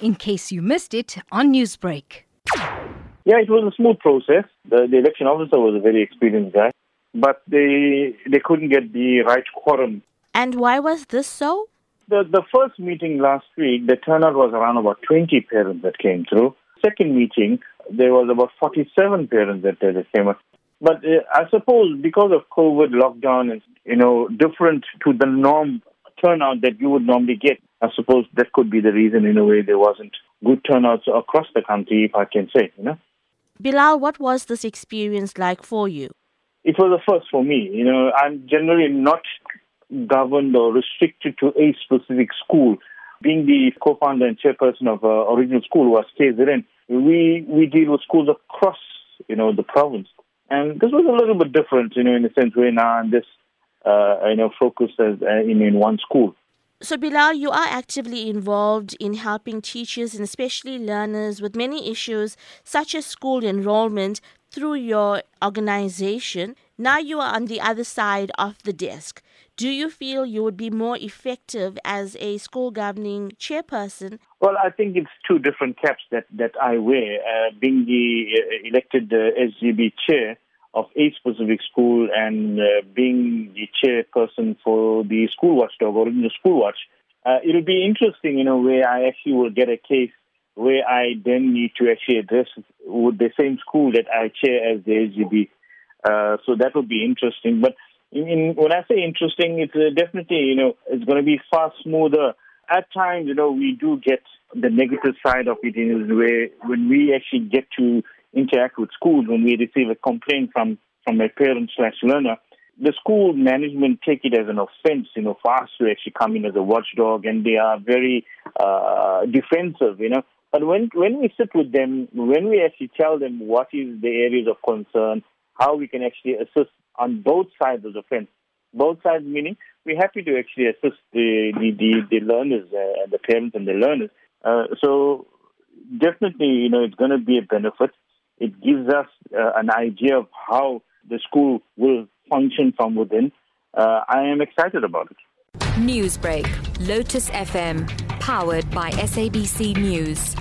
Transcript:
in case you missed it on Newsbreak. Yeah, it was a smooth process. The, the election officer was a very experienced guy, but they they couldn't get the right quorum. And why was this so? The the first meeting last week, the turnout was around about 20 parents that came through. Second meeting, there was about 47 parents that, that came up. But uh, I suppose because of COVID lockdown and you know different to the norm turnout that you would normally get, I suppose that could be the reason in a way there wasn't good turnouts across the country, if I can say, you know. Billal, what was this experience like for you? It was a first for me. You know, I'm generally not governed or restricted to a specific school. Being the co-founder and chairperson of uh, original school was KZN, we we deal with schools across you know the province, and this was a little bit different, you know, in a sense where now I'm just uh, you know focused as uh, in in one school. So, Billal, you are actively involved in helping teachers and especially learners with many issues such as school enrollment through your organization. Now you are on the other side of the desk. Do you feel you would be more effective as a school governing chairperson? Well, I think it's two different caps that, that I wear. Uh, being the uh, elected uh, SGB chair, of a specific school and uh, being the chairperson for the school watchdog or in the school watch, uh, it'll be interesting in a way I actually will get a case where I then need to actually address with the same school that I chair as the SGB. Uh, so that would be interesting. But in, when I say interesting, it's uh, definitely, you know, it's going to be far smoother. At times, you know, we do get the negative side of it in a way when we actually get to interact with schools when we receive a complaint from, from a parent slash learner, the school management take it as an offense, you know, for us to actually come in as a watchdog, and they are very uh, defensive, you know. But when when we sit with them, when we actually tell them what is the areas of concern, how we can actually assist on both sides of the fence, both sides meaning we're happy to actually assist the the the, the learners, uh, the parents and the learners. Uh, so definitely, you know, it's going to be a benefit. It gives us uh, an idea of how the school will function from within. Uh, I am excited about it. Newsbreak, Lotus FM, powered by SABC News.